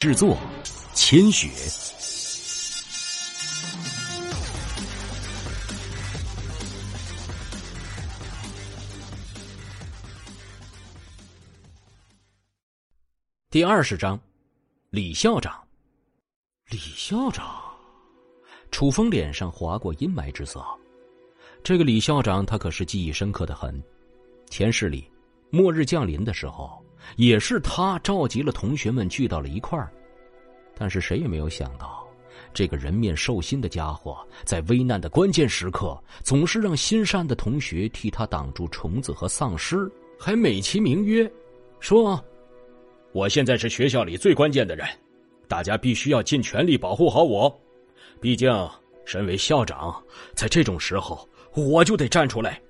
制作：千雪。第二十章，李校长。李校长，楚风脸上划过阴霾之色。这个李校长，他可是记忆深刻的很。前世里，末日降临的时候。也是他召集了同学们聚到了一块儿，但是谁也没有想到，这个人面兽心的家伙在危难的关键时刻，总是让心善的同学替他挡住虫子和丧尸，还美其名曰说：“我现在是学校里最关键的人，大家必须要尽全力保护好我。毕竟，身为校长，在这种时候我就得站出来，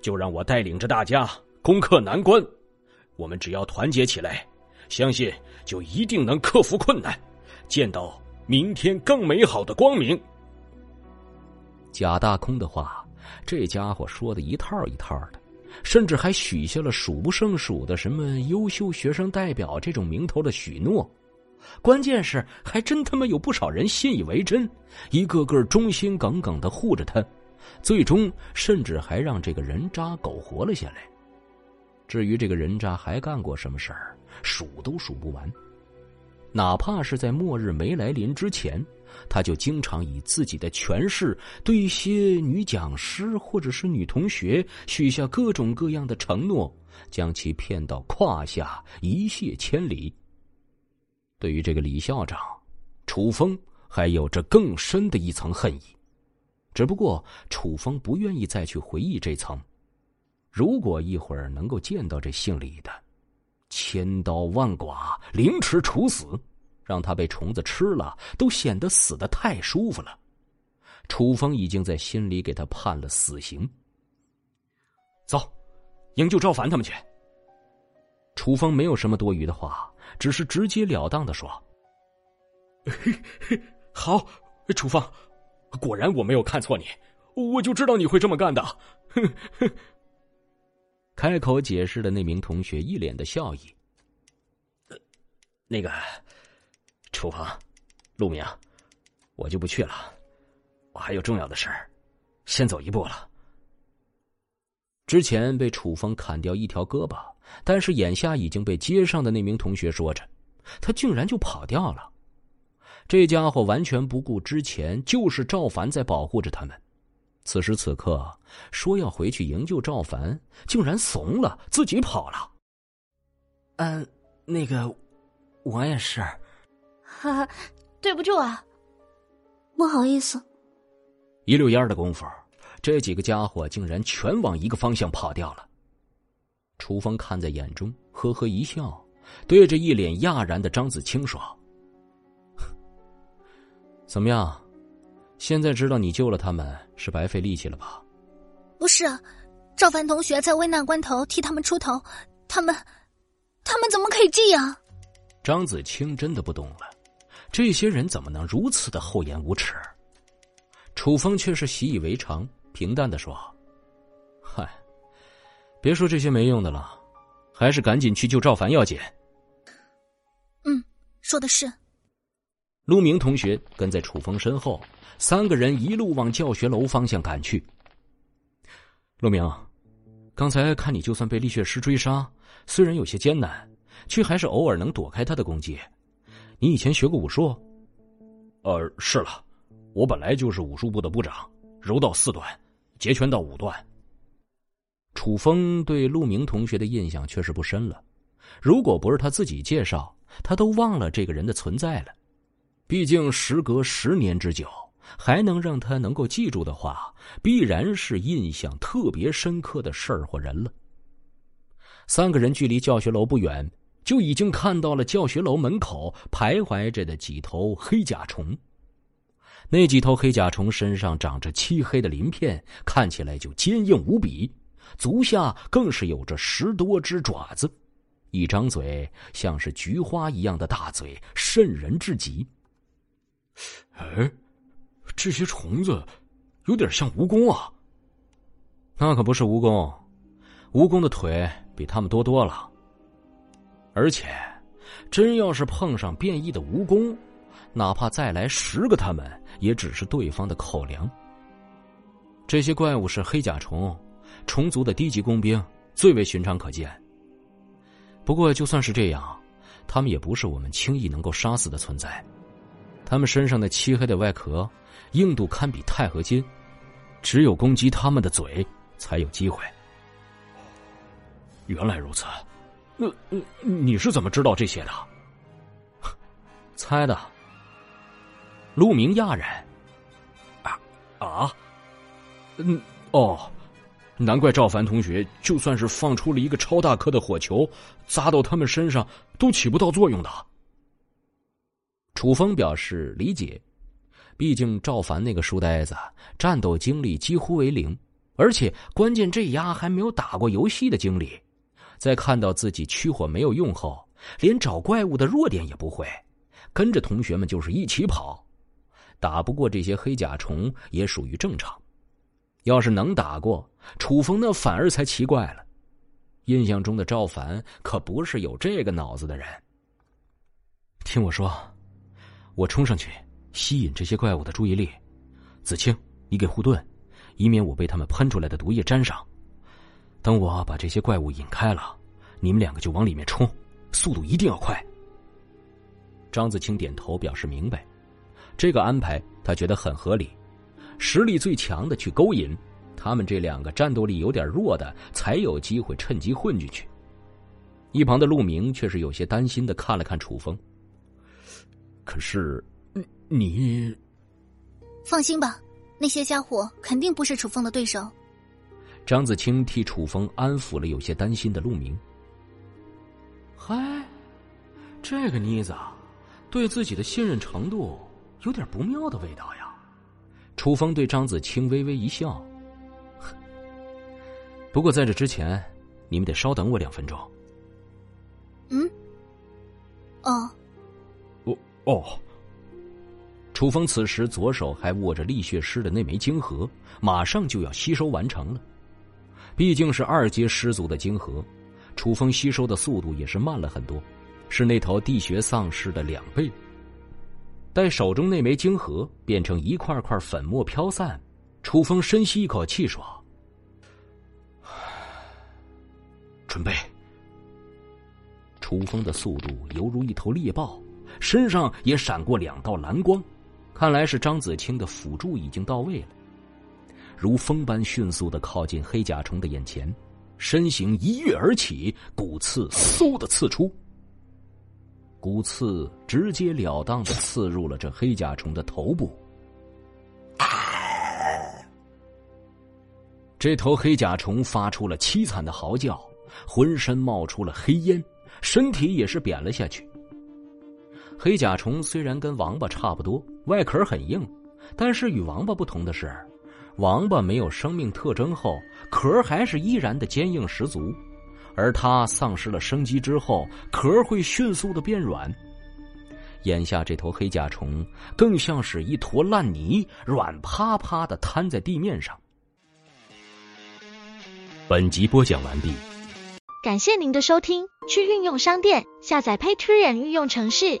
就让我带领着大家攻克难关。”我们只要团结起来，相信就一定能克服困难，见到明天更美好的光明。贾大空的话，这家伙说的一套一套的，甚至还许下了数不胜数的什么优秀学生代表这种名头的许诺。关键是，还真他妈有不少人信以为真，一个个忠心耿耿的护着他，最终甚至还让这个人渣苟活了下来。至于这个人渣还干过什么事儿，数都数不完。哪怕是在末日没来临之前，他就经常以自己的权势对一些女讲师或者是女同学许下各种各样的承诺，将其骗到胯下，一泻千里。对于这个李校长，楚风还有着更深的一层恨意，只不过楚风不愿意再去回忆这层。如果一会儿能够见到这姓李的，千刀万剐，凌迟处死，让他被虫子吃了，都显得死得太舒服了。楚风已经在心里给他判了死刑。走，营救赵凡他们去。楚风没有什么多余的话，只是直截了当的说：“好，楚风，果然我没有看错你，我就知道你会这么干的。”哼哼开口解释的那名同学一脸的笑意。呃，那个，楚风，陆明，我就不去了，我还有重要的事儿，先走一步了。之前被楚风砍掉一条胳膊，但是眼下已经被接上的那名同学说着，他竟然就跑掉了。这家伙完全不顾之前就是赵凡在保护着他们。此时此刻，说要回去营救赵凡，竟然怂了，自己跑了。嗯，那个，我也是。哈哈，对不住啊，不好意思。一溜烟的功夫，这几个家伙竟然全往一个方向跑掉了。楚风看在眼中，呵呵一笑，对着一脸讶然的张子清说：“ 怎么样？”现在知道你救了他们是白费力气了吧？不是，赵凡同学在危难关头替他们出头，他们，他们怎么可以这样？张子清真的不懂了，这些人怎么能如此的厚颜无耻？楚风却是习以为常，平淡的说：“嗨，别说这些没用的了，还是赶紧去救赵凡要紧。”嗯，说的是。陆明同学跟在楚风身后。三个人一路往教学楼方向赶去。陆明，刚才看你，就算被力学师追杀，虽然有些艰难，却还是偶尔能躲开他的攻击。你以前学过武术？呃，是了，我本来就是武术部的部长，柔道四段，截拳道五段。楚风对陆明同学的印象确实不深了，如果不是他自己介绍，他都忘了这个人的存在了。毕竟时隔十年之久。还能让他能够记住的话，必然是印象特别深刻的事儿或人了。三个人距离教学楼不远，就已经看到了教学楼门口徘徊着的几头黑甲虫。那几头黑甲虫身上长着漆黑的鳞片，看起来就坚硬无比，足下更是有着十多只爪子，一张嘴像是菊花一样的大嘴，渗人至极。哎。这些虫子有点像蜈蚣啊。那可不是蜈蚣，蜈蚣的腿比他们多多了。而且，真要是碰上变异的蜈蚣，哪怕再来十个，他们也只是对方的口粮。这些怪物是黑甲虫，虫族的低级工兵，最为寻常可见。不过，就算是这样，他们也不是我们轻易能够杀死的存在。他们身上的漆黑的外壳，硬度堪比钛合金，只有攻击他们的嘴才有机会。原来如此，那你是怎么知道这些的？猜的。陆明讶然。啊啊，嗯哦，难怪赵凡同学就算是放出了一个超大颗的火球，砸到他们身上都起不到作用的。楚风表示理解，毕竟赵凡那个书呆子战斗经历几乎为零，而且关键这丫还没有打过游戏的经历。在看到自己驱火没有用后，连找怪物的弱点也不会，跟着同学们就是一起跑，打不过这些黑甲虫也属于正常。要是能打过，楚风那反而才奇怪了。印象中的赵凡可不是有这个脑子的人。听我说，我冲上去吸引这些怪物的注意力，子清，你给护盾，以免我被他们喷出来的毒液沾上。等我把这些怪物引开了，你们两个就往里面冲，速度一定要快。张子清点头表示明白，这个安排他觉得很合理。实力最强的去勾引，他们这两个战斗力有点弱的才有机会趁机混进去。一旁的陆明却是有些担心的看了看楚风。可是，你放心吧，那些家伙肯定不是楚风的对手。张子清替楚风安抚了有些担心的陆明。嗨，这个妮子对自己的信任程度有点不妙的味道呀。楚风对张子清微微一笑。不过在这之前，你们得稍等我两分钟。嗯。哦。楚风此时左手还握着力血师的那枚晶核，马上就要吸收完成了。毕竟是二阶师族的晶核，楚风吸收的速度也是慢了很多，是那头地穴丧尸的两倍。待手中那枚晶核变成一块块粉末飘散，楚风深吸一口气说：“准备。”楚风的速度犹如一头猎豹，身上也闪过两道蓝光，看来是张子清的辅助已经到位了。如风般迅速的靠近黑甲虫的眼前，身形一跃而起，骨刺嗖的刺出。骨刺直截了当的刺入了这黑甲虫的头部。这头黑甲虫发出了凄惨的嚎叫，浑身冒出了黑烟，身体也是扁了下去。黑甲虫虽然跟王八差不多，外壳很硬，但是与王八不同的是。王八没有生命特征后，壳还是依然的坚硬十足，而它丧失了生机之后，壳会迅速的变软。眼下这头黑甲虫更像是一坨烂泥，软趴趴的瘫在地面上。本集播讲完毕，感谢您的收听。去运用商店下载 Patreon 运用城市，